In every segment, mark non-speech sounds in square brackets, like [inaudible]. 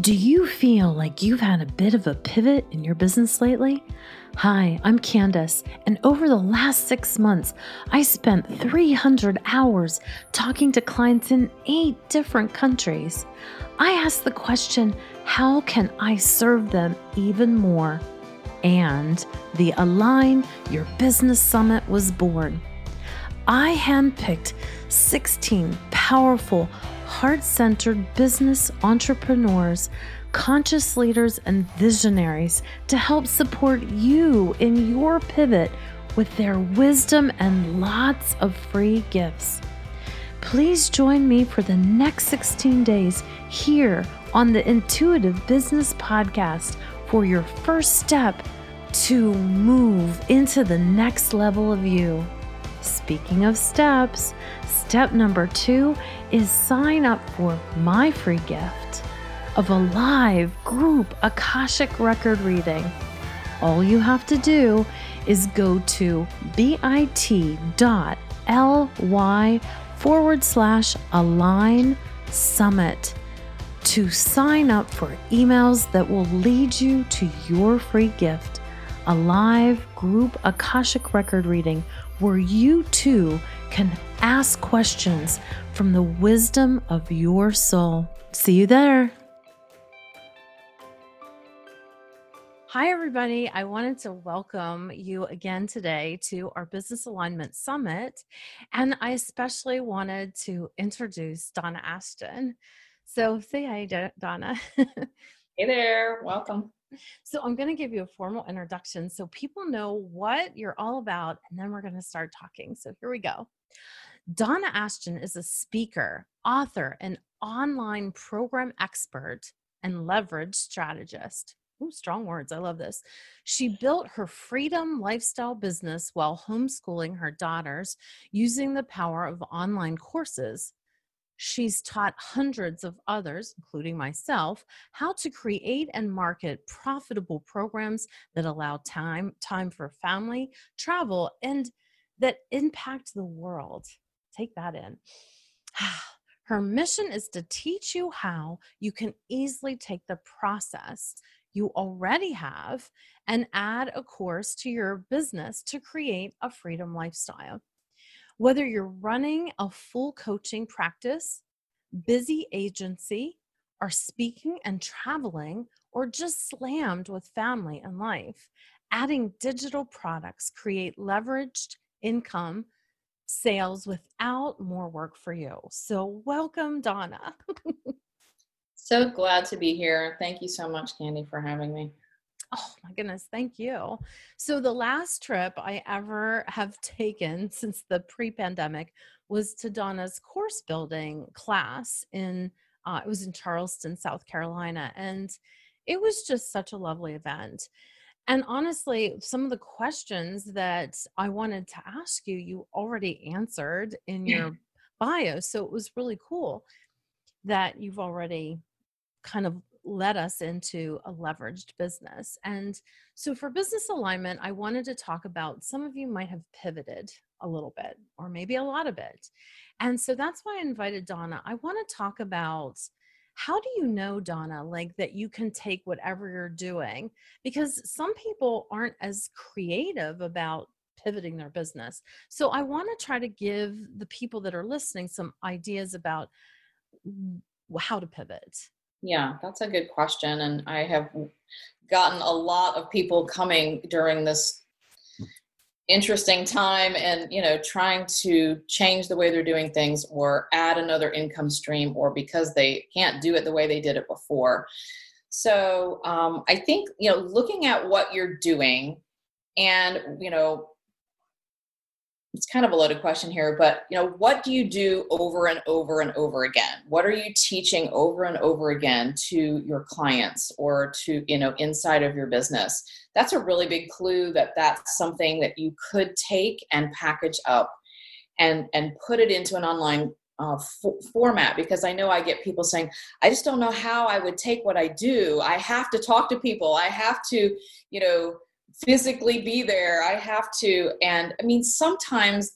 Do you feel like you've had a bit of a pivot in your business lately? Hi, I'm Candace, and over the last six months, I spent 300 hours talking to clients in eight different countries. I asked the question how can I serve them even more? And the Align Your Business Summit was born. I handpicked 16 powerful, heart centered business entrepreneurs, conscious leaders, and visionaries to help support you in your pivot with their wisdom and lots of free gifts. Please join me for the next 16 days here on the Intuitive Business Podcast for your first step to move into the next level of you. Speaking of steps, step number two is sign up for my free gift of a live group Akashic record reading. All you have to do is go to bit.ly forward slash align summit to sign up for emails that will lead you to your free gift a live group Akashic record reading where you too can ask questions from the wisdom of your soul. See you there. Hi, everybody. I wanted to welcome you again today to our Business Alignment Summit. And I especially wanted to introduce Donna Ashton. So, say hi, Donna. [laughs] hey there. Welcome. So, I'm going to give you a formal introduction so people know what you're all about, and then we're going to start talking. So, here we go. Donna Ashton is a speaker, author, and online program expert and leverage strategist. Ooh, strong words. I love this. She built her freedom lifestyle business while homeschooling her daughters using the power of online courses She's taught hundreds of others, including myself, how to create and market profitable programs that allow time, time for family, travel, and that impact the world. Take that in. [sighs] Her mission is to teach you how you can easily take the process you already have and add a course to your business to create a freedom lifestyle. Whether you're running a full coaching practice, busy agency, are speaking and traveling, or just slammed with family and life, adding digital products create leveraged income sales without more work for you. So, welcome, Donna. [laughs] so glad to be here. Thank you so much, Candy, for having me. Oh my goodness, thank you. So, the last trip I ever have taken [laughs] since the pre pandemic was to Donna's course building class in, uh, it was in Charleston, South Carolina. And it was just such a lovely event. And honestly, some of the questions that I wanted to ask you, you already answered in your bio. So, it was really cool that you've already kind of led us into a leveraged business. And so, for business alignment, I wanted to talk about some of you might have pivoted a little bit, or maybe a lot of it. And so, that's why I invited Donna. I want to talk about how do you know, Donna, like that you can take whatever you're doing? Because some people aren't as creative about pivoting their business. So, I want to try to give the people that are listening some ideas about how to pivot yeah, that's a good question. And I have gotten a lot of people coming during this interesting time and you know trying to change the way they're doing things or add another income stream or because they can't do it the way they did it before. So um, i think you know looking at what you're doing and you know it's kind of a loaded question here, but you know, what do you do over and over and over again? What are you teaching over and over again to your clients or to, you know, inside of your business? That's a really big clue that that's something that you could take and package up and and put it into an online uh, f- format because I know I get people saying, I just don't know how I would take what I do. I have to talk to people. I have to, you know, physically be there. I have to. And I mean, sometimes,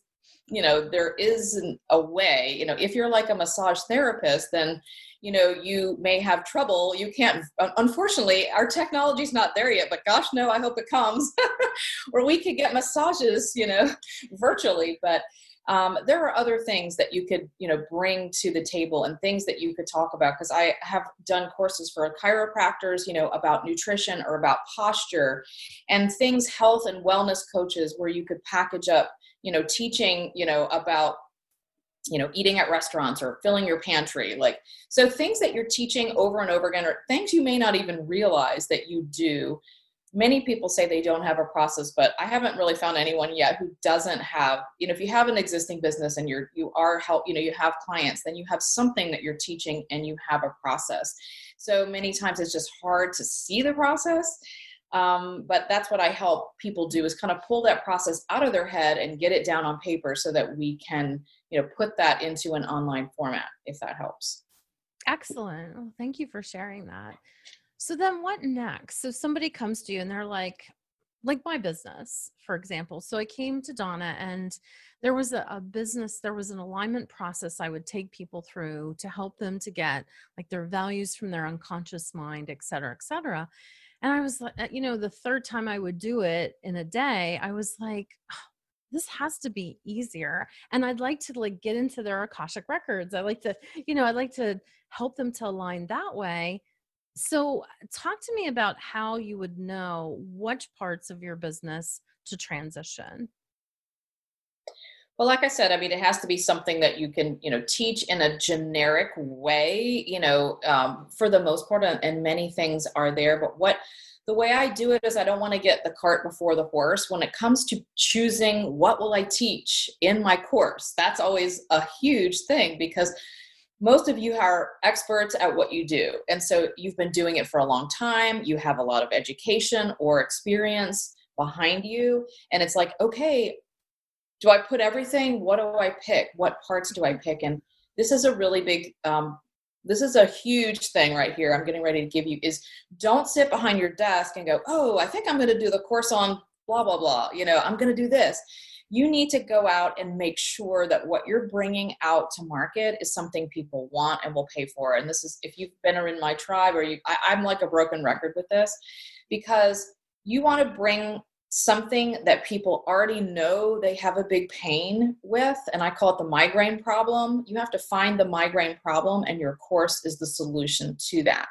you know, there isn't a way, you know, if you're like a massage therapist, then, you know you may have trouble you can't unfortunately our technology's not there yet but gosh no i hope it comes [laughs] where we could get massages you know [laughs] virtually but um, there are other things that you could you know bring to the table and things that you could talk about because i have done courses for chiropractors you know about nutrition or about posture and things health and wellness coaches where you could package up you know teaching you know about you know eating at restaurants or filling your pantry like so things that you're teaching over and over again or things you may not even realize that you do many people say they don't have a process but i haven't really found anyone yet who doesn't have you know if you have an existing business and you're you are help you know you have clients then you have something that you're teaching and you have a process. So many times it's just hard to see the process um, but that's what i help people do is kind of pull that process out of their head and get it down on paper so that we can you know put that into an online format if that helps. Excellent. Well, thank you for sharing that so then what next? So somebody comes to you and they're like, like my business, for example. So I came to Donna and there was a, a, business, there was an alignment process I would take people through to help them to get like their values from their unconscious mind, et cetera, et cetera. And I was like, uh, you know, the third time I would do it in a day, I was like, oh, this has to be easier. And I'd like to like get into their Akashic records. I like to, you know, I'd like to help them to align that way so, talk to me about how you would know which parts of your business to transition. Well, like I said, I mean, it has to be something that you can, you know, teach in a generic way, you know, um, for the most part, and many things are there. But what the way I do it is I don't want to get the cart before the horse. When it comes to choosing what will I teach in my course, that's always a huge thing because most of you are experts at what you do. And so you've been doing it for a long time. You have a lot of education or experience behind you. And it's like, okay, do I put everything? What do I pick? What parts do I pick? And this is a really big, um, this is a huge thing right here. I'm getting ready to give you is don't sit behind your desk and go, oh, I think I'm going to do the course on blah, blah, blah. You know, I'm going to do this you need to go out and make sure that what you're bringing out to market is something people want and will pay for. And this is if you've been in my tribe or you, I, I'm like a broken record with this because you want to bring something that people already know they have a big pain with and i call it the migraine problem you have to find the migraine problem and your course is the solution to that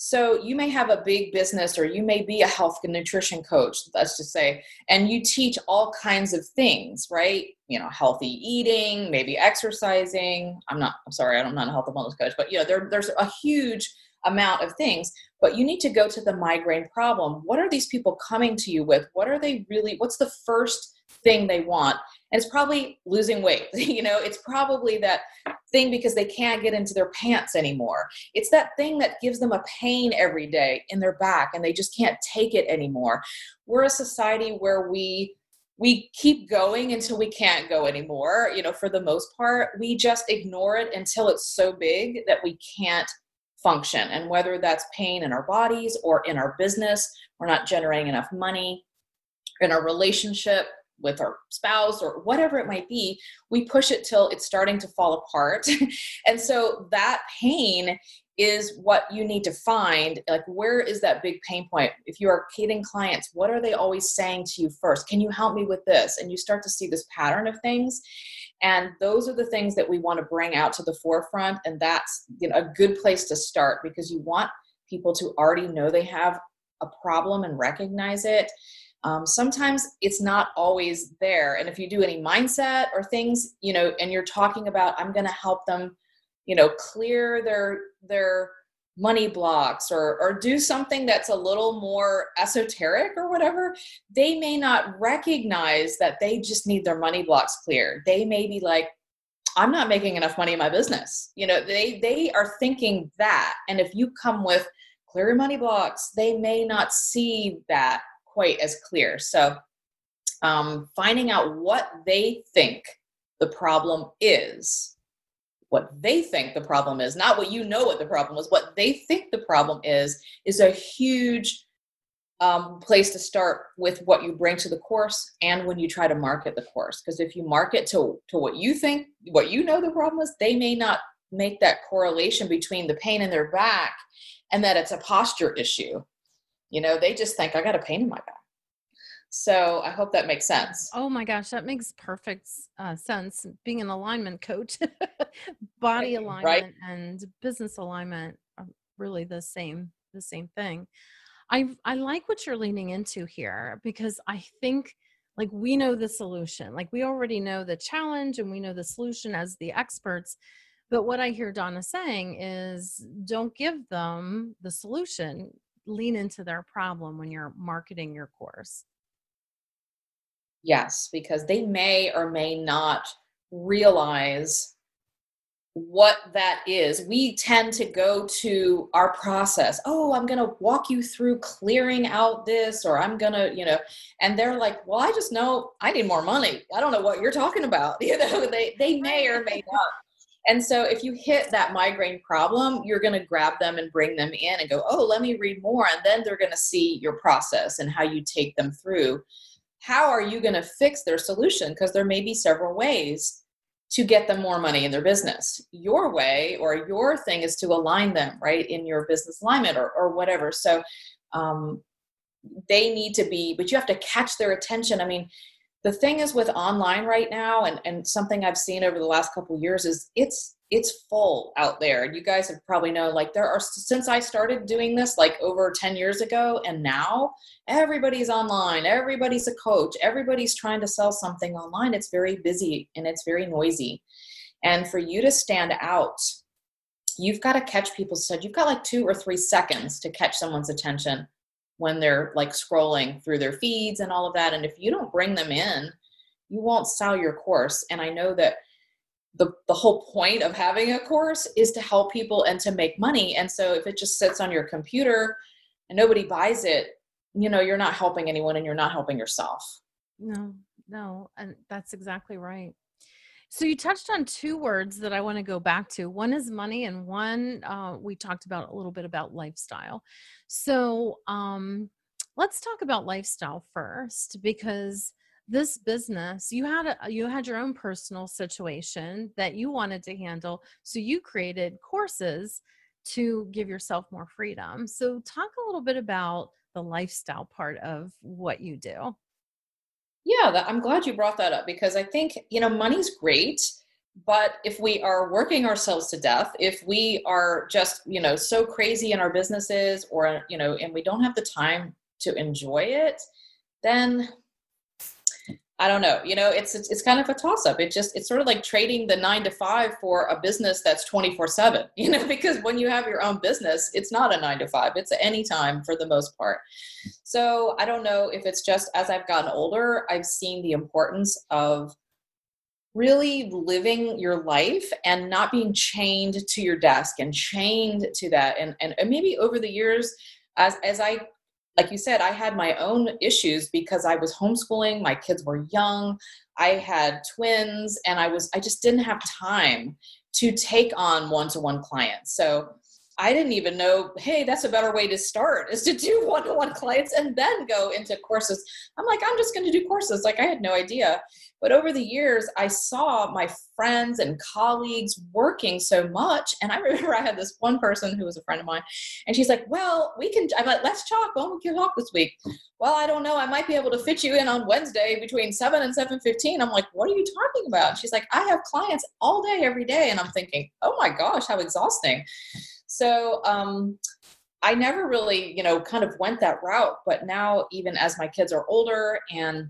so you may have a big business or you may be a health and nutrition coach, let's just say, and you teach all kinds of things, right? You know, healthy eating, maybe exercising. I'm not, I'm sorry, I'm not a health and wellness coach, but you know, there, there's a huge amount of things but you need to go to the migraine problem what are these people coming to you with what are they really what's the first thing they want and it's probably losing weight [laughs] you know? It's probably that thing because they can't get into their pants anymore. It's that thing that gives them a pain every day in their back and they just can't take it anymore. We're a society where we we keep going until we can't go anymore you know for the most part. We just ignore it until it's so big that we can't function. And whether that's pain in our bodies or in our business we're not generating enough money in our relationship with our spouse or whatever it might be, we push it till it's starting to fall apart. [laughs] and so that pain is what you need to find like where is that big pain point? If you are kidding clients what are they always saying to you first? Can you help me with this? And you start to see this pattern of things. And those are the things that we want to bring out to the forefront and that's you know, a good place to start because you want people to already know they have a problem and recognize it um, sometimes it's not always there and if you do any mindset or things you know and you're talking about i'm going to help them you know clear their their money blocks or or do something that's a little more esoteric or whatever they may not recognize that they just need their money blocks cleared they may be like i'm not making enough money in my business. You know they they are thinking that and if you come with clear your money blocks they may not see that quite as clear. So, um, finding out what they think the problem is, what they think the problem is, not what you know what the problem is, what they think the problem is, is a huge um, place to start with what you bring to the course and when you try to market the course. Because if you market to, to what you think, what you know the problem is, they may not make that correlation between the pain in their back and that it's a posture issue. You know, they just think I got a pain in my back. So I hope that makes sense. Oh my gosh, that makes perfect uh, sense. Being an alignment coach, [laughs] body alignment right? and business alignment are really the same the same thing. I I like what you're leaning into here because I think like we know the solution. Like we already know the challenge and we know the solution as the experts. But what I hear Donna saying is don't give them the solution. Lean into their problem when you're marketing your course. Yes, because they may or may not realize what that is. We tend to go to our process. Oh, I'm going to walk you through clearing out this, or I'm going to, you know, and they're like, well, I just know I need more money. I don't know what you're talking about. [laughs] You know, they, they may or may not. And so if you hit that migraine problem, you're going to grab them and bring them in and go, oh, let me read more. And then they're going to see your process and how you take them through how are you going to fix their solution? Because there may be several ways to get them more money in their business. Your way or your thing is to align them, right, in your business alignment or, or whatever. So um, they need to be, but you have to catch their attention. I mean, the thing is with online right now, and, and something I've seen over the last couple years is it's it's full out there. And you guys have probably know like there are since I started doing this like over 10 years ago and now everybody's online, everybody's a coach, everybody's trying to sell something online. It's very busy and it's very noisy. And for you to stand out, you've got to catch people's attention. You've got like 2 or 3 seconds to catch someone's attention when they're like scrolling through their feeds and all of that and if you don't bring them in, you won't sell your course. And I know that the, the whole point of having a course is to help people and to make money. And so if it just sits on your computer and nobody buys it you know you're not helping anyone and you're not helping yourself. No no and that's exactly right so you touched on two words that i want to go back to one is money and one uh, we talked about a little bit about lifestyle. So um, let's talk about lifestyle first because this business you had a, you had your own personal situation that you wanted to handle so you created courses to give yourself more freedom. So talk a little bit about the lifestyle part of what you do yeah that, i'm glad you brought that up because i think you know money's great but if we are working ourselves to death if we are just you know so crazy in our businesses or you know and we don't have the time to enjoy it then I don't know. You know, it's, it's, it's kind of a toss up. It just it's sort of like trading the 9 to 5 for a business that's 24/7, [laughs] you know, because when you have your own business, it's not a 9 to 5. It's any time for the most part. So, I don't know if it's just as I've gotten older, I've seen the importance of really living your life and not being chained to your desk and chained to that and and, and maybe over the years as as I like you said, I had my own issues because I was homeschooling, my kids were young, I had twins, and I was I just didn't have time to take on one-to-one clients. So I didn't even know, hey, that's a better way to start is to do [laughs] one-to-one clients and then go into courses. I'm like, I'm just going to do courses. Like I had no idea. But over the years, I saw my friends and colleagues working so much. And I [laughs] remember I had this one person who was a friend of mine, and she's like, Well, we can, I'm like, let's talk. When we can talk this week. Well, I don't know. I might be able to fit you in on Wednesday between 7 and 7.15. I'm like, What are you talking about? she's like, I have clients all day, every day. And I'm thinking, Oh my gosh, how exhausting. So, um, I never really, you know, kind of went that route. But now, even as my kids are older and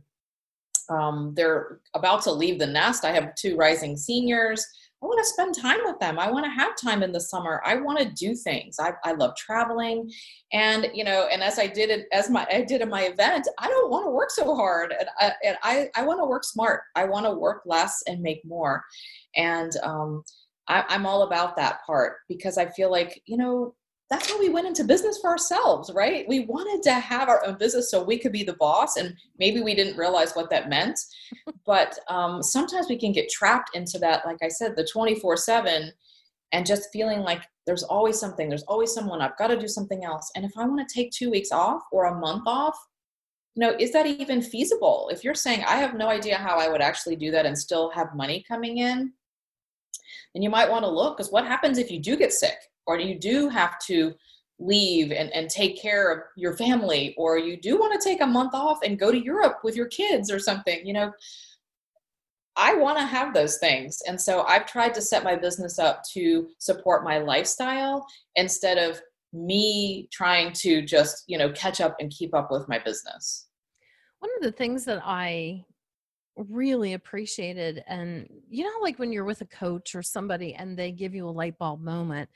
um, they're about to leave the nest. I have two rising seniors. I want to spend time with them. I want to have time in the summer. I want to do things. I, I love traveling, and you know, and as I did it, as my I did in my event, I don't want to work so hard, and I and I, I want to work smart. I want to work less and make more, and um, I, I'm all about that part because I feel like you know that's how we went into business for ourselves, right? We wanted to have our own business so we could be the boss, and maybe we didn't realize what that meant. [laughs] but um, sometimes we can get trapped into that, like I said, the 24 7, and just feeling like there's always something, there's always someone, I've got to do something else. And if I want to take two weeks off or a month off, you know, is that even feasible? If you're saying, I have no idea how I would actually do that and still have money coming in, then you might want to look because what happens if you do get sick or you do have to leave and, and take care of your family or you do want to take a month off and go to europe with your kids or something you know? I want to have those things and so i've tried to set my business up to support my lifestyle instead of me trying to just you know catch up and keep up with my business. One of the things that i really appreciated and you know like when you're with a coach or somebody and they give you a light bulb moment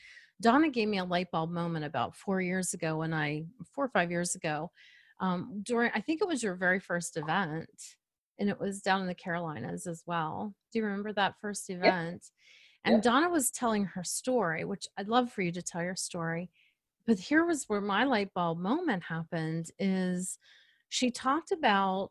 Donna gave me a light bulb moment about four years ago when I, four or five years ago, um, during, I think it was your very first event, and it was down in the Carolinas as well. Do you remember that first event? And. Donna was telling her story, which I'd love for you to tell your story. But here was where my light bulb moment happened is she talked about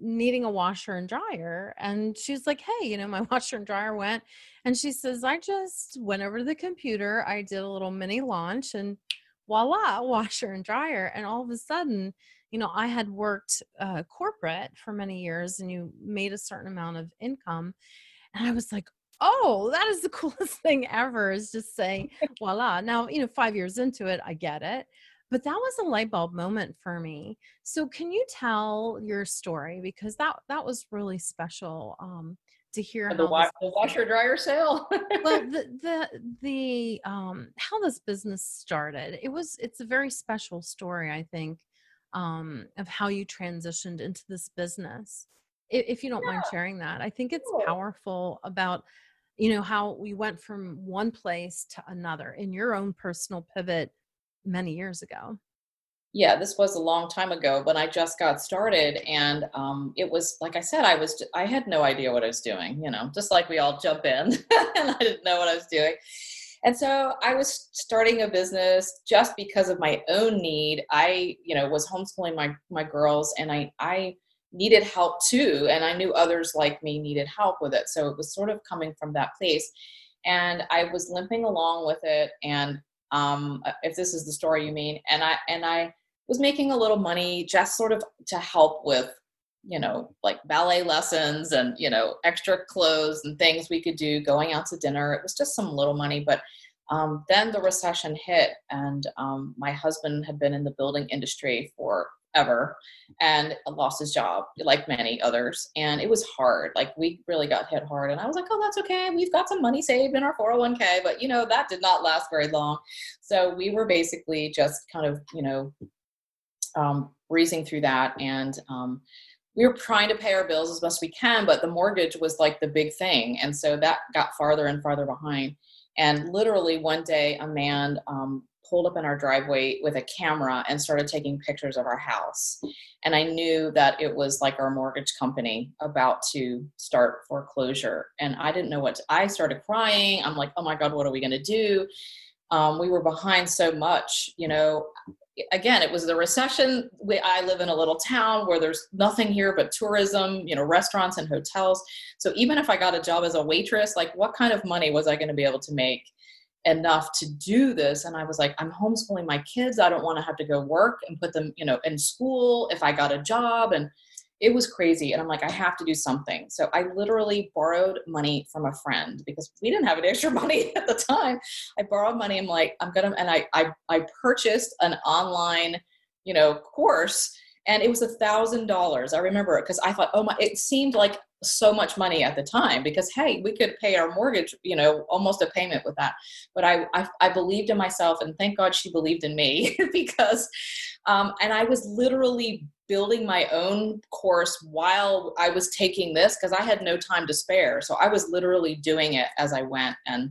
needing a washer and dryer and she's like hey you know my [laughs] washer and dryer went and she says i just went over to the computer i did a little mini launch and voila [laughs] washer and dryer and all of a sudden you know i had worked uh, corporate for many years and you made a certain amount of income and i was like oh that is the [laughs] coolest thing ever is just saying voila now you know five years into it i get it but that was a light bulb moment for me so can you tell your story because that that was really special um to hear the, wa- the washer dryer sale well [laughs] the the the um how this business started it was it's a very special story i think um of how you transitioned into this business if, if you don't yeah. mind sharing that i think it's cool. powerful about you know how we went from one place to another in your own personal pivot many years ago. Yeah, this was a long time ago, but I just got started, and um, it was like I said, I was I had no idea what I was doing. You know, just like we all jump in, [laughs] and I didn't know what I was doing. And so I was starting a business just because of my own need. I, you know, was homeschooling my my girls, and I I needed help too, and I knew others like me needed help with it. So it was sort of coming from that place, and I was limping along with it, and um, uh, if this is the story you mean. And I and I was making a little money just sort of to help with you know like ballet lessons and you know extra clothes and things we could do going out to dinner it was just some little money but um, then the recession hit and um, my husband had been in the building industry for ever and lost his job like many others and it was hard. Like we really got hit hard and i was like oh that's okay. We've got some money saved in our 401k but you know that did not last very long. So we were basically just kind of you know um, breezing through that and um, we were trying to pay our bills as best we can but the mortgage was like the big thing and so that got farther and farther behind. And literally one day a man um, pulled up in our driveway with a camera and started taking pictures of our house. And I knew that it was like our mortgage company about to start foreclosure. And I didn't know what to, I started crying. I'm like, oh my God, what are we going to do? Um, we were behind so much, you know. Again, it was the recession. We, I live in a little town where there's nothing here but tourism, you know, restaurants and hotels. So even if I got a job as a waitress, like what kind of money was I going to be able to make? Enough to do this and i was like i'm homeschooling my kids. I don't want to have to go work and put them you know in school if i got a job and it was crazy and i'm like i have to do something. So i literally borrowed money from a friend because we didn't have any extra [laughs] money at the time. I borrowed money i'm like i'm gonna and i i, I purchased an online you know course and it was a thousand dollars. I remember it because i thought oh my it seemed like so much money at the time because hey we could pay our mortgage you know almost a payment with that. But i i, I believed in myself and thank god she believed in me [laughs] because um, and i was literally building my own course while i was taking this because i had no time to spare. So i was literally doing it as i went and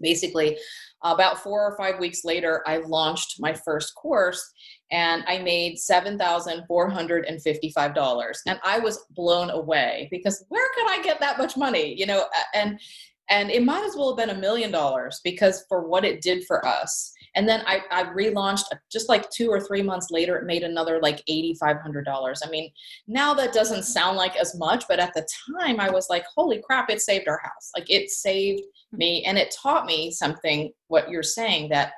basically about four or five weeks later i launched my first course and I made $7,455. And I was blown away because where could I get that much money? You know, and and it might as well have been a million dollars because for what it did for us. And then I, I relaunched just like two or three months later, it made another like $8,500. I mean, now that doesn't sound like as much, but at the time I was like, holy crap, it saved our house. Like it saved me and it taught me something, what you're saying, that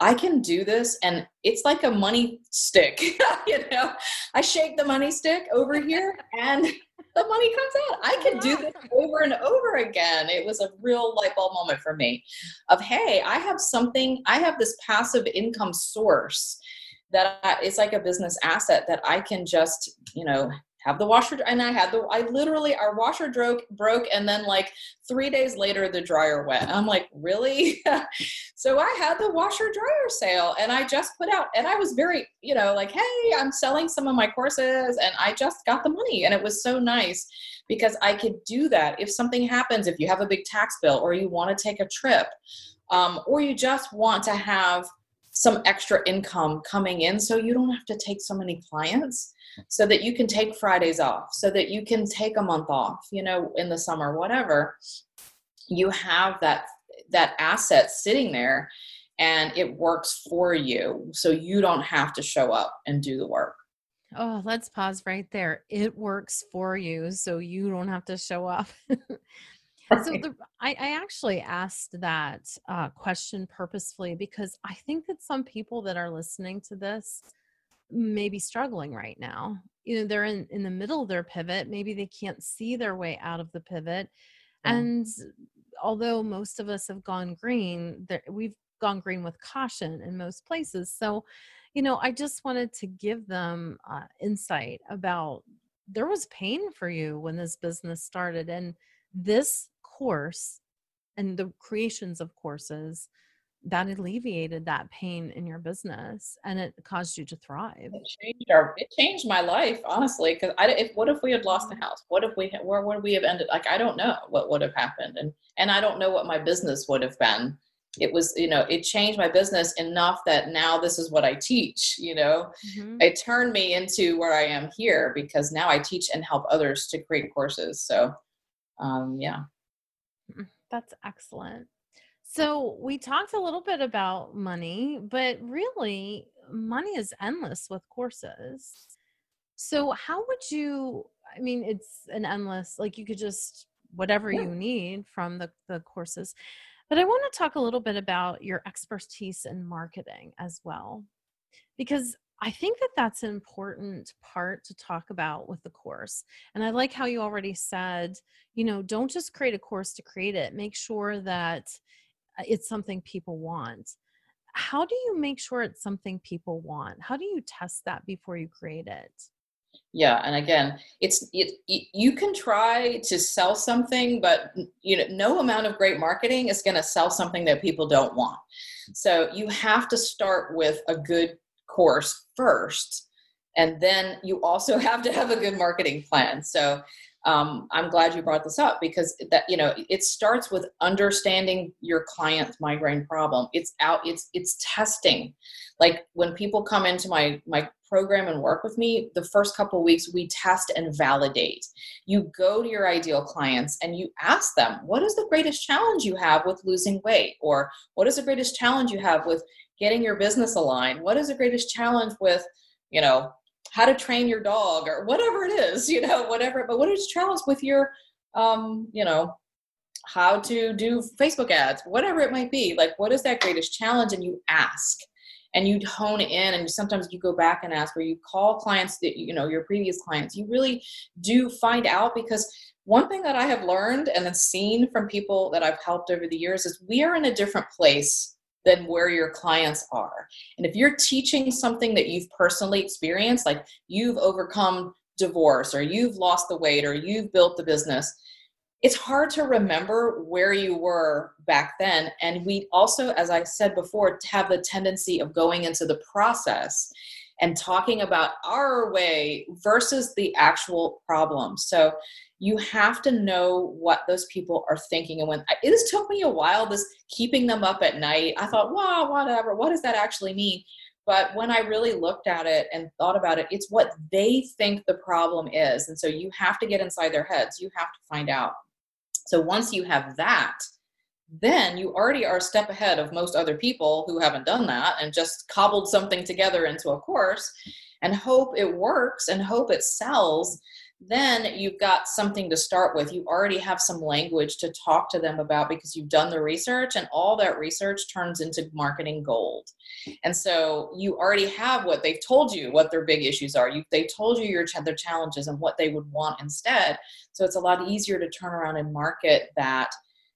I can do this and it's like a money stick, [laughs] you know. I shake the money stick over here and the money comes out. I can do this [laughs] over and over again. It was a real light bulb moment for me of, hey, I have something, I have this passive income source that it's like a business asset that I can just, you know, have the washer and I had the I literally our washer broke broke and then like three days later the dryer went. I'm like, really? [laughs] so I had the washer dryer sale and I just put out and I was very, you know, like, hey, I'm selling some of my courses and I just got the money. And it was so nice because I could do that. If something happens, if you have a big tax bill or you want to take a trip, um, or you just want to have some extra income coming in so you don't have to take so many clients so that you can take Fridays off, so that you can take a month off, you know, in the summer, whatever. You have that that asset sitting there and it works for you so you don't have to show up and do the work. Oh, let's pause right there. It works for you so you don't have to show up. [laughs] So the, I, I, actually asked that uh, question purposefully because I think that some people that are listening to this may be struggling right now. You know, they're in, in the middle of their pivot. Maybe they can't see their way out of the pivot. And although most of us have gone green, we've gone green with caution in most places. So, you know, I just wanted to give them uh, insight about there was pain for you when this business started. And this course and the creations of courses that alleviated that pain in your business and it caused you to thrive. It changed our it changed my life honestly because i if what if we had lost the house? What if we where would we have ended like i don't know what would have happened and and i don't know what my business would have been. It was you know it changed my business enough that now this is what i teach you know? Mm-hmm. it turned me into where i am here because now i teach and help others to create courses so um yeah. Mm, that's excellent. So, we talked a little bit about money, but really, money is endless with courses. So, how would you? I mean, it's an endless, like you could just whatever yeah. you need from the, the courses. But I want to talk a little bit about your expertise in marketing as well, because I think that that's an important part to talk about with the course. And I like how you already said, you know, don't just create a course to create it, make sure that Uh, it's something people want. How do you make sure it's something people want? How do you test that before you create it? yeah and again it's it, you can try to sell something but you know no amount of great marketing is going to sell something that people don't want so you have to start with a good course first and then you also [laughs] have to have a good marketing plan so um, i'm glad you brought this up because that you know it starts with understanding your client's migraine problem. It's out it's it's testing. Like when people come into my my program and work with me the first couple weeks we test and validate. You go to your ideal clients and you ask them what is the greatest challenge you have with losing weight? Or what is the greatest challenge you have with getting your business aligned? What is the greatest challenge with you know how to train your dog or whatever it is you know whatever but what is challenge with your um you know how to do facebook ads whatever it might be like what is that greatest challenge and you ask and you hone in and sometimes you go back and ask or you call clients that you know your previous clients. You really do find out because one thing that i have learned and then seen from people that i've helped over the years is we are in a different place than where your clients are. And if you're teaching something that you've personally experienced, like you've overcome divorce or you've lost the weight or you've built the business, it's hard to remember where you were back then. And we also, as I said before, have the tendency of going into the process and talking about our way versus the actual problem. So you have to know what those people are thinking. And when it just took me a while this keeping them up at night. I thought wow whatever what does that actually mean? But when i really looked at it and thought about it it's what they think the problem is. And so you have to get inside their heads. You have to find out. So once you have that then you already are a step ahead of most other people who haven't done that and just cobbled something together into a course. And hope it works and hope it sells then you've got something to start with. You already have some language to talk to them about because you've done the research, and all that research turns into marketing gold. And so you already have what they've told you, what their big issues are. You, they told you your their challenges and what they would want instead. So it's a lot easier to turn around and market that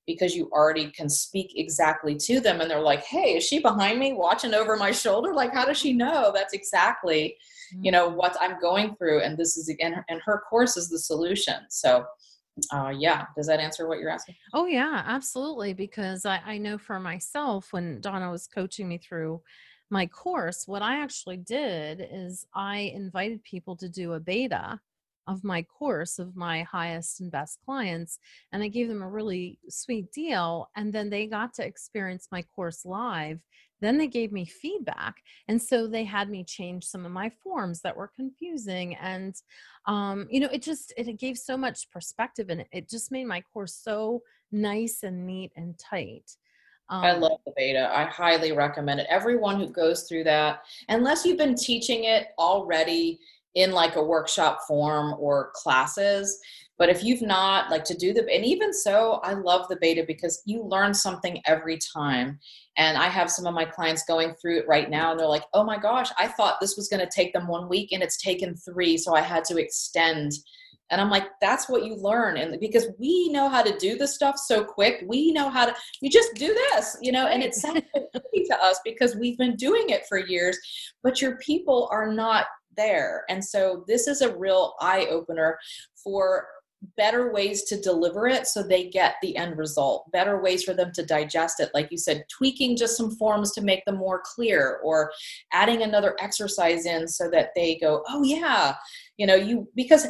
because you already can speak exactly to them and they're like hey is she behind me watching over my shoulder like how does she know that's exactly you know what i'm going through and this is again and her course is the solution. So uh, yeah does that answer what you're asking? Oh yeah absolutely because I, I know for myself when donna was coaching me through my course what i actually did is i invited people to do a beta of my course of my highest and best clients and i gave them a really sweet deal and then they got to experience my course live then they gave me feedback and so they had me change some of my forms that were confusing and um, you know it just it, it, gave so much perspective and it just made my course so nice and neat and tight um, I love the beta. I highly recommend it. Everyone who goes through that, unless you've been teaching it already in like a workshop form or classes, but if you've not like to do the and even so i love the beta because you learn something every time. And i have some of my clients going through it right now and they're like oh my gosh i thought this was going to take them one week and it's taken three so i had to extend. And i'm like that's what you learn and because we know how to do this stuff so quick we know how to you just do this you know and it sounds easy to us because we've been doing it for years but your people are not there. And so this is a real eye opener for better ways to deliver it so they get the end result. Better ways for them to digest it. Like you said tweaking just some forms to make them more clear or adding another exercise in so that they go oh yeah. You know you because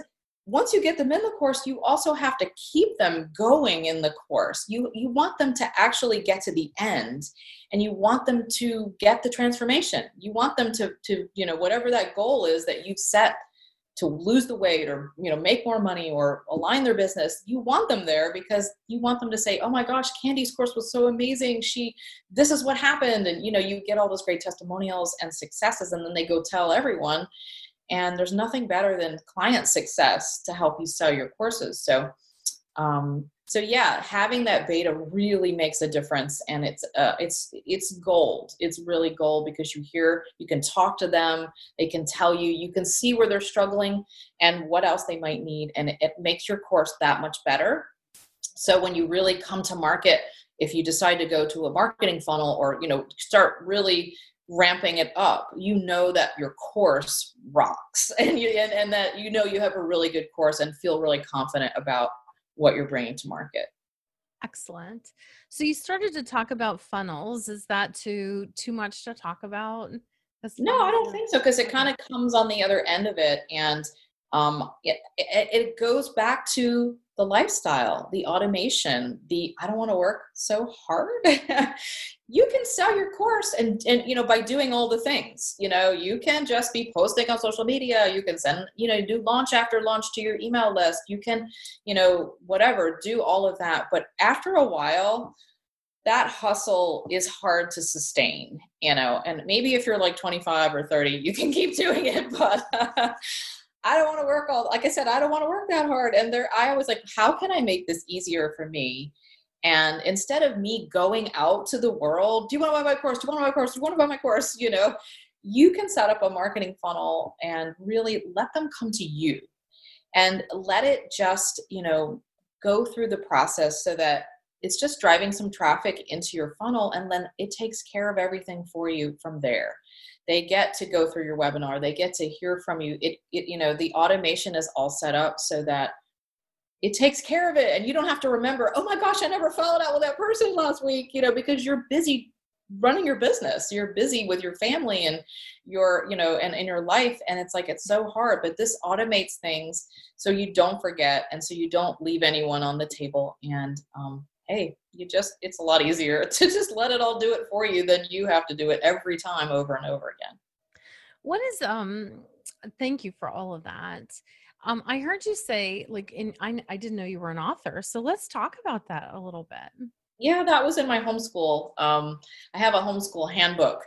once you get them in the course you also have to keep them going in the course. You you want them to actually get to the end and you want them to get the transformation. You want them to to you know whatever that goal is that you've set to lose the weight or you know make more money or align their business you want them there because you want them to say oh my gosh candy's course was so amazing. She this is what happened. And you know you get all those great testimonials and successes and then they go tell everyone. And there's nothing better than client success to help you sell your courses. So um, so yeah having that beta really makes a difference and it's uh, it's it's gold. It's really gold because you hear you can talk to them they can tell you you can see where they're struggling and what else they might need and it, it makes your course that much better. So when you really come to market if you decide to go to a marketing funnel or you know start really ramping it up you know that your course rocks [laughs] and you and, and that you know you have a really good course and feel really confident about what you're bringing to market. Excellent. So you started to talk about funnels. Is that too too much to talk about? No, I don't think so because it kind of comes on the other end of it, and um, it, it, goes back to the lifestyle, the automation, the I don't want to work so hard. [laughs] you can sell your course and and you know by doing all the things. You know, you can just be posting on social media, you can send, you know, do launch after launch to your email list. You can, you know, whatever, do all of that. But after a while, that hustle is hard to sustain, you know. And maybe if you're like 25 or 30, you can [laughs] keep doing it, but [laughs] I don't want to work all like I said, I don't want to work that hard. And there I was like, how can I make this easier for me? And instead of me going out to the world, do you want to buy my course? Do you want to buy my course? Do you want to buy my course? You know, you can set up a marketing funnel and really let them come to you and let it just, you know, go through the process so that it's just driving some traffic into your funnel and then it takes care of everything for you from there they get to go through your webinar they get to hear from you. It, it you know the automation is all set up so that it takes care of it and you don't have to remember oh my gosh i never followed out with that person last week you know because you're busy running your business you're busy with your family and your you know and in your life and it's like it's so hard but this automates things so you don't forget and so you don't leave anyone on the table and um, hey, you just, it's a lot easier [laughs] to just let it all do it for you than you have to do it every time over and over again. What is, um, thank you for all of that. Um, I heard you say, like, in, I, I didn't know you were an author. So let's talk about that a little bit. Yeah, that was in my homeschool. Um, I have a homeschool handbook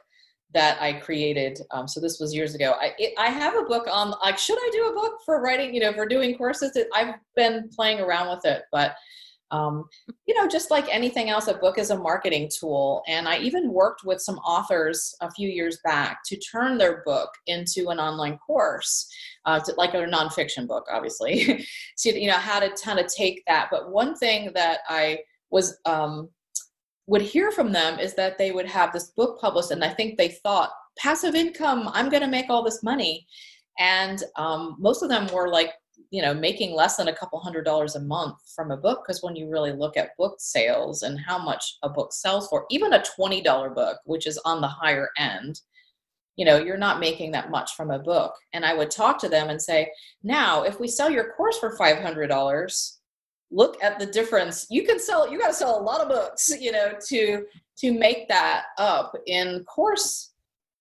that I created. Um, so this was years ago. I it, I have a book on like should I do a book for writing? You know, for doing courses. I've been playing around with it, but um, you know, just like anything else, a book is a marketing tool. And I even worked with some authors a few years back to turn their book into an online course, uh, to, like a nonfiction book, obviously. [laughs] so you know how to kind of take that. But one thing that I was um, would hear from them is that they would have this book published and i think they thought passive income i'm going to make all this money and um, most of them were like you know making less than a couple hundred dollars a month from a book because when you really look at book sales and how much a book sells for even a $20 book which is on the higher end you know you're not making that much from a book. And i would talk to them and say now if we sell your course for $500 look at the difference. You can sell you got to sell a lot of books [laughs] you know to to make that up in course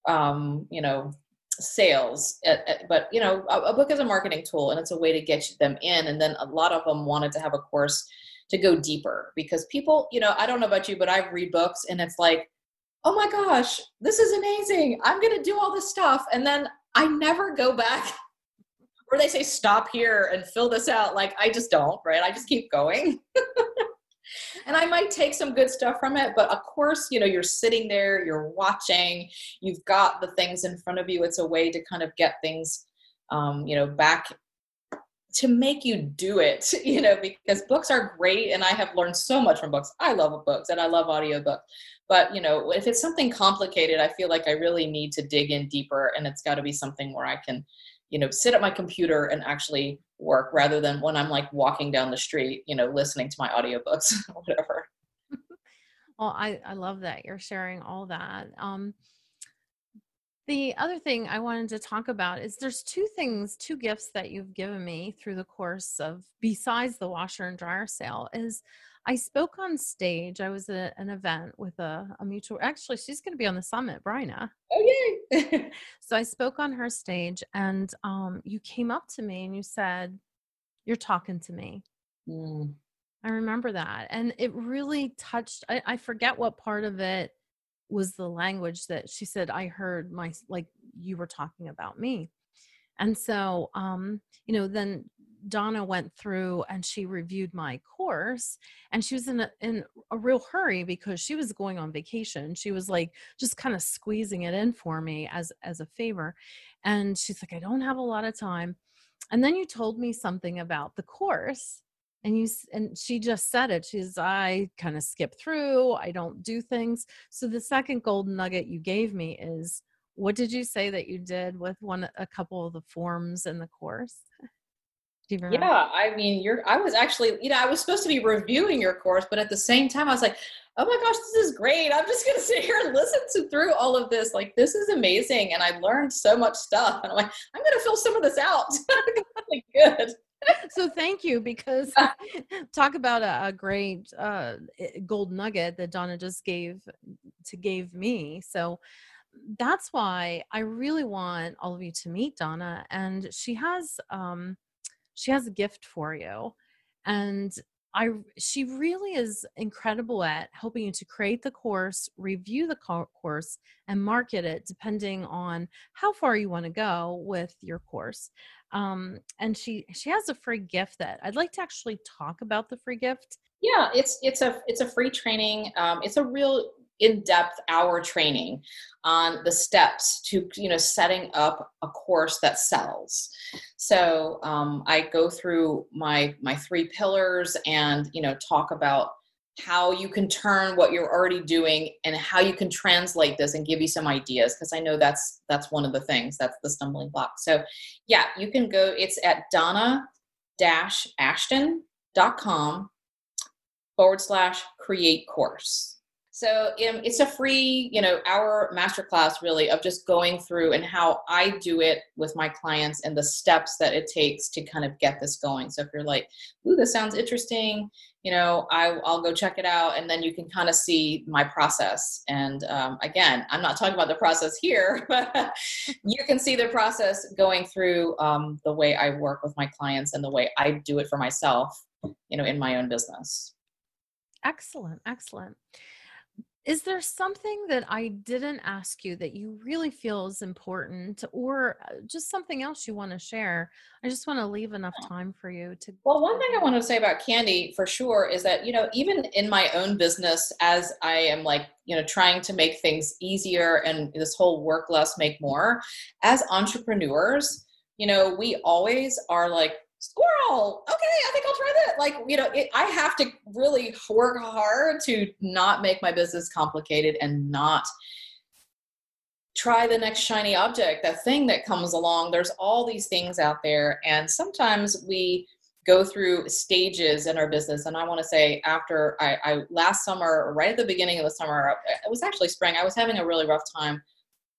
um you know sales at, at, but you know a, a, book is a marketing tool and it's a way to get them in. And then a lot of them wanted to have a course to go deeper because people you know i don't know about you but i read books and it's like oh my gosh this is amazing. I'm going to do all this stuff. And then i never go back. [laughs] Or they say stop here and fill this out. Like i just don't right? I just keep going [laughs] and i might take some good stuff from it but of course you know you're sitting there you're watching you've got the things in front of you. It's a way to kind of get things um, you know back to make you do it [laughs] you know because books are great and i have learned so much from books. I love books and i love audiobooks. But you know if it's something complicated i feel like i really need to dig in deeper and it's got to be something where i can you know sit at my computer and actually work rather than when i'm like walking down the street you know listening to my audiobooks [laughs] or whatever. [laughs] Well i i love that you're sharing all that. Um the other thing i wanted to talk about is there's two things two gifts that you've given me through the course of besides the washer and dryer sale is I spoke on stage. I was at an event with a, a mutual. Actually, she's going to be on the summit, Bryna. Oh yay! [laughs] so I spoke on her stage, and um, you came up to me and you said, "You're talking to me." Mm. I remember that, and it really touched. I, I forget what part of it was the language that she said. I heard my like you were talking about me, and so um, you know then Donna went through and she reviewed my course and she was in a, in a real hurry because she was going on vacation. She was like just kind of squeezing it in for me as as a favor. And she's like I don't have a lot of time. And then you told me something about the course and you and she just said it she's i kind of skip through i don't do things so the second golden nugget you gave me is what did you say that you did with one a couple of the forms in the course yeah, I mean, you're. I was actually, you know, I was supposed to be reviewing your course, but at the same time, I was like, oh my gosh, this is great. I'm just gonna [laughs] sit here and listen to through all of this. Like, this is amazing, and I learned so much stuff. And I'm like, I'm gonna fill some of this out. [laughs] good. So thank you because [laughs] [laughs] talk about a, a great uh, gold nugget that Donna just gave to gave me. So that's why I really want all of you to meet Donna, and she has. Um, she has a gift for you and I she really is incredible at helping you to create the course, review the course, and market it depending on how far you want to go with your course. Um, and she she has a free gift that I'd like to actually talk about the free gift. Yeah, it's it's a it's a free training. Um, it's a real in-depth hour training on the steps to you know setting up a course that sells so um, i go through my my three pillars and you know talk about how you can turn what you're already doing and how you can translate this and give you some ideas because i know that's that's one of the things that's the stumbling block. So yeah you can go it's at donna dash ashton.com forward slash create course so um, it's a free, you know, hour masterclass really of just going through and how I do it with my clients and the steps that it takes to kind of get this going. So if you're like, "Ooh, this sounds interesting," you know, I, will go check it out, and then you can kind of see my process. And um, again, I'm not talking about the process here, [laughs] but you can see the process going through um, the way I work with my clients and the way I do it for myself, you know, in my own business. Excellent, excellent Is there something that I didn't ask you that you really feel is important or uh, just something else you want to share? I just want to leave enough time for you to. Well, one thing I want to say about candy for sure is that, you know, even in my own business, as I am like, you know, trying to make things easier and this whole work less, make more, as entrepreneurs, you know, we always are like, squirrel! Okay i think i'll try that. Like you know it, i have to really work hard to not make my business complicated and not try the next shiny object that thing that comes along. There's all these things out there and sometimes we go through stages in our business and i want to say after I, I last summer right at the beginning of the summer it was actually spring i was having a really rough time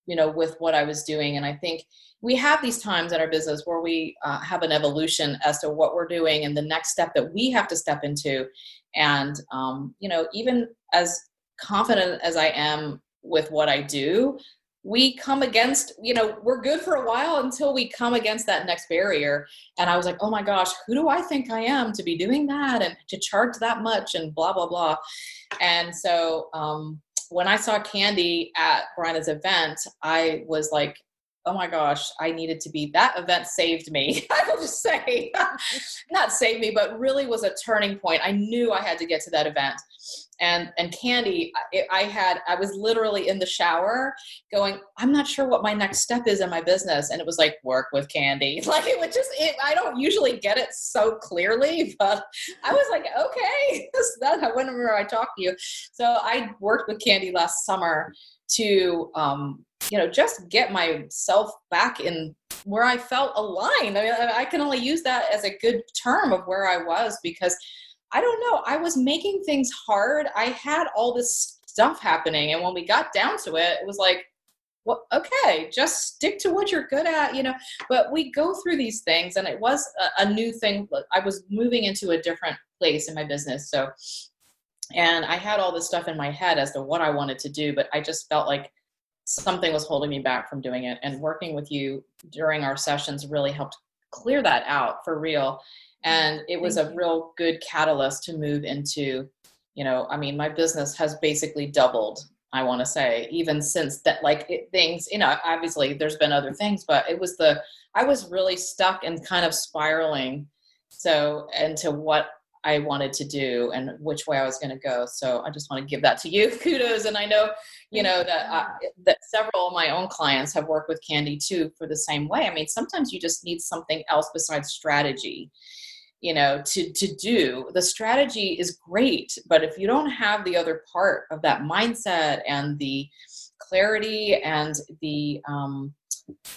you know with what i was doing and i think we have these times in our business where we uh, have an evolution as to what we're doing and the next step that we have to step into. And um, you know even as confident as i am with what i do we come against you know we're good for a while until we come against that next barrier. And i was like oh my gosh who do i think i am to be doing that and to charge that much and blah blah blah? And so um, when i saw candy at brianna's event i was like oh my gosh, I needed to be that event saved me. [laughs] I will just say, [laughs] not saved me, but really was a turning point. I knew I had to get to that event. And and Candy, I had I was literally in the shower going, I'm not sure what my next step is in my business, and it was like work with Candy. [laughs] Like it would just, it, I don't usually get it so clearly, but I was like, okay, that I whenever I talk to you. So I worked with Candy last summer to um, you know just get myself back in where i felt aligned. I, mean, I can only use that as a good term of where i was because i don't know i was making things hard. I had all this stuff happening and when we got down to it it was like well okay just stick to what you're good at you know? But we go through these things and it was a, a new thing i was moving into a different place in my business so and i had all this stuff in my head as to what i wanted to do but i just felt like something was holding me back from doing it. And working with you during our sessions really helped clear that out for real. And it was a real good catalyst to move into you know i mean my business has basically doubled i want to say even since that like it, things you know obviously there's been other things but it was the i was really stuck and kind of spiraling so into what I wanted to do and which way I was going to go. So I just want to give that to you. [laughs] Kudos. And I know, you know, that, uh, that several of my own clients have worked with Candy too for the same way. I mean, sometimes you just need something else besides strategy, you know, to, to do. The strategy is great, but if you don't have the other part of that mindset and the clarity and the, um,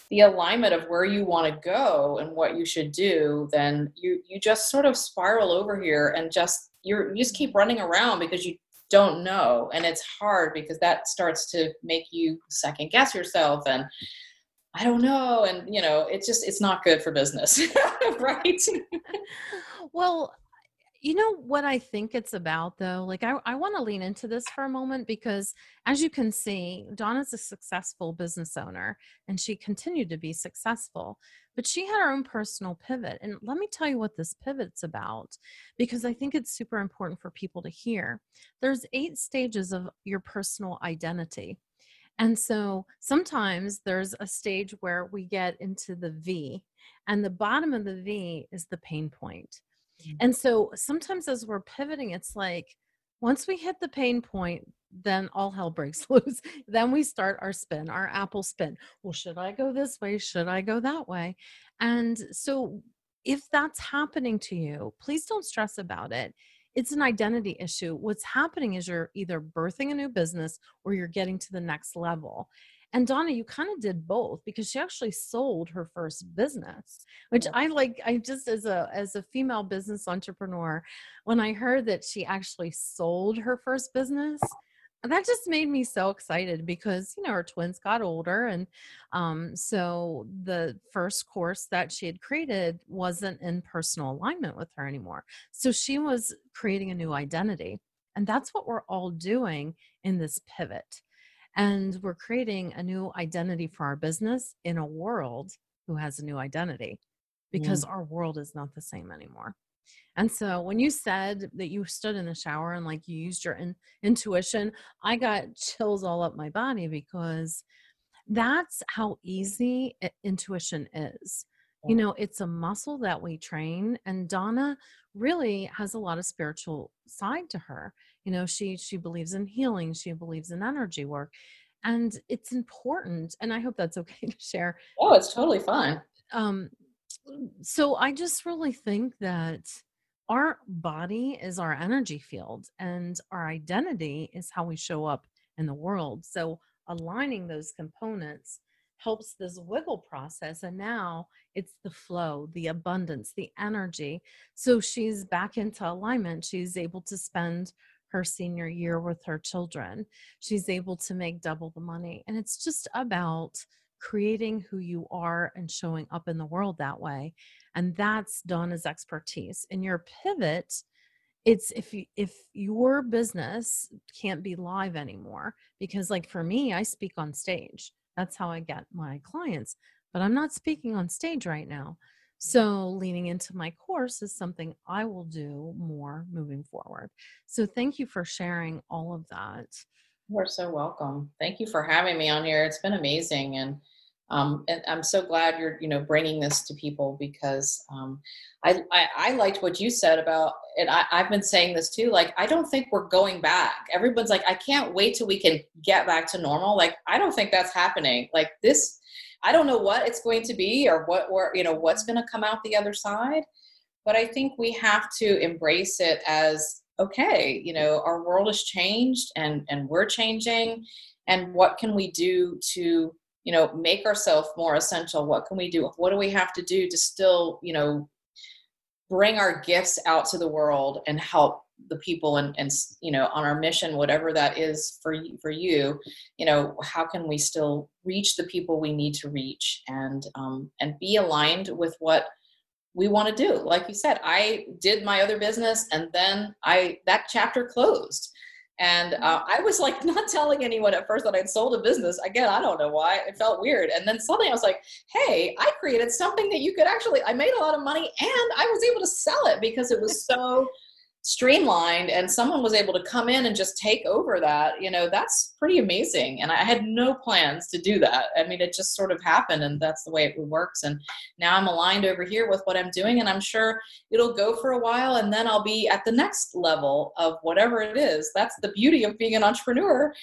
the alignment of where you want to go and what you should do, then you you just sort of spiral over here and just you're you just keep running around because you don't know and it's hard because that starts to make you second guess yourself and I don't know and you know it's just it's not good for business [laughs] right? Well you know what I think it's about though? Like, I, I want to lean into this for a moment because, as you can see, Donna's a successful business owner and she continued to be successful, but she had her own personal pivot. And let me tell you what this pivot's about because I think it's super important for people to hear. There's eight stages of your personal identity. And so sometimes there's a stage where we get into the V, and the bottom of the V is the pain point. And so sometimes as we're pivoting, it's like once we hit the pain point, then all hell breaks [laughs] loose. then we start our spin, our apple spin. Well, should I go this way? Should I go that way? And so if that's happening to you, please don't stress about it. It's an identity issue. What's happening is you're either birthing a new business or you're getting to the next level. And Donna, you kind of did both because she actually sold her first business, which I like. I just as a as a female business entrepreneur, when I heard that she actually sold her first business, that just made me so excited because you know her twins got older and um, so the first course that she had created wasn't in personal alignment with her anymore so she was creating a new identity and that's what we're all doing in this pivot and we're creating a new identity for our business in a world who has a new identity because mm. our world is not the same anymore. And so when you said that you stood in the shower and like you used your in- intuition, I got chills all up my body because that's how easy intuition is. You know, it's a muscle that we train and Donna really has a lot of spiritual side to her. You know, she she believes in healing, she believes in energy work. And it's important and I hope that's okay [laughs] to share. Oh, it's totally fine. Um so I just really think that our body is our energy field and our identity is how we show up in the world. So aligning those components helps this wiggle process. And now it's the flow, the abundance, the energy. So she's back into alignment. She's able to spend her senior year with her children. She's able to make double the money. And it's just about creating who you are and showing up in the world that way and that's donna's expertise in your pivot it's if you, if your business can't be live anymore because like for me i speak on stage that's how i get my clients but i'm not speaking on stage right now so leaning into my course is something i will do more moving forward. So thank you for sharing all of that. You're so welcome. Thank you for having me on here. It's been amazing and um, and I'm so glad you're you know bringing this to people because um, I, I, I liked what you said about and I, I've been saying this too like I don't think we're going back. Everyone's like I can't wait till we can get back to normal. Like I don't think that's happening. Like this I don't know what it's going to be or what or you know what's going to come out the other side but I think we have to embrace it as okay you know our world has changed and and we're changing and what can we do to you know make ourselves more essential? What can we do? What do we have to do to still you know bring our gifts out to the world and help the people and and you know on our mission whatever that is for you for you you know how can we still reach the people we need to reach and um and be aligned with what we want to do like you said i did my other business and then i that chapter closed and uh, I was like [laughs] not telling anyone at first that I'd sold a business. Again, I don't know why. It felt weird. And then suddenly I was like, hey, I created something that you could actually, I made a lot of money and I was able to sell it because it was so streamlined and someone was able to come in and just take over that you know that's pretty amazing. And i had no plans to do that. I mean it just sort of happened and that's the way it works. And now i'm aligned over here with what i'm doing and i'm sure it'll go for a while and then i'll be at the next level of whatever it is. That's the beauty of being an entrepreneur.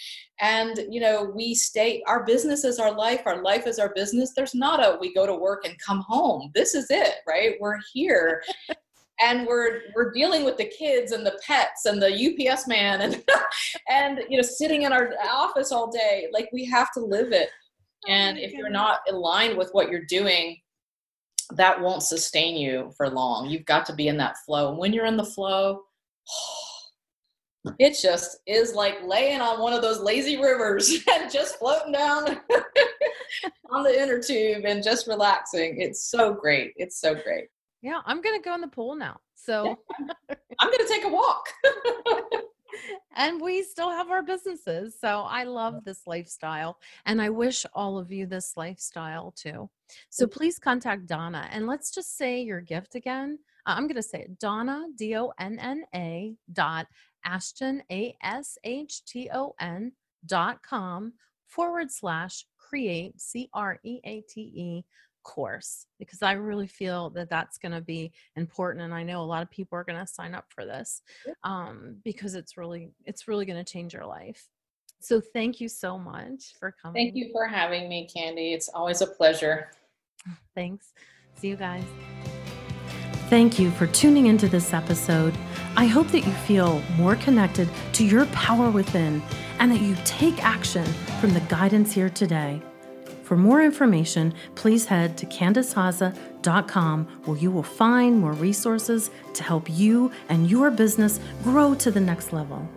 And you know we stay our business is our life. Our life is our business. There's not a we go to work and come home. This is it right? We're here and we're we're dealing with the kids and the pets and the UPS man and [laughs] and you know sitting in our office all day like we have to live it. Oh and if you're not aligned with what you're doing that won't sustain you for long. You've got to be in that flow. And when you're in the flow [sighs] it just is like laying on one of those lazy rivers [laughs] and just floating down [laughs] on the inner tube and just relaxing. It's so great. It's so great yeah, I'm gonna go in the pool now. So [laughs] I'm gonna take a walk. [laughs] and we still have our businesses. So I love this lifestyle and I wish all of you this lifestyle too. So please contact Donna and let's just say your gift again. Uh, I'm going to say it Donna, D O N N A dot Ashton, A S H T O N dot com forward slash create, C R E A T E course because I really feel that that's going to be important and I know a lot of people are going to sign up for this um, because it's really it's really going to change your life. So thank you so much for coming. Thank you for having me, Candy. It's always a pleasure. [sighs] Thanks. See you guys. Thank you for tuning into this episode. I hope that you feel more connected to your power within and that you take action from the guidance here today. For more information, please head to CandiceHaza.com where you will find more resources to help you and your business grow to the next level.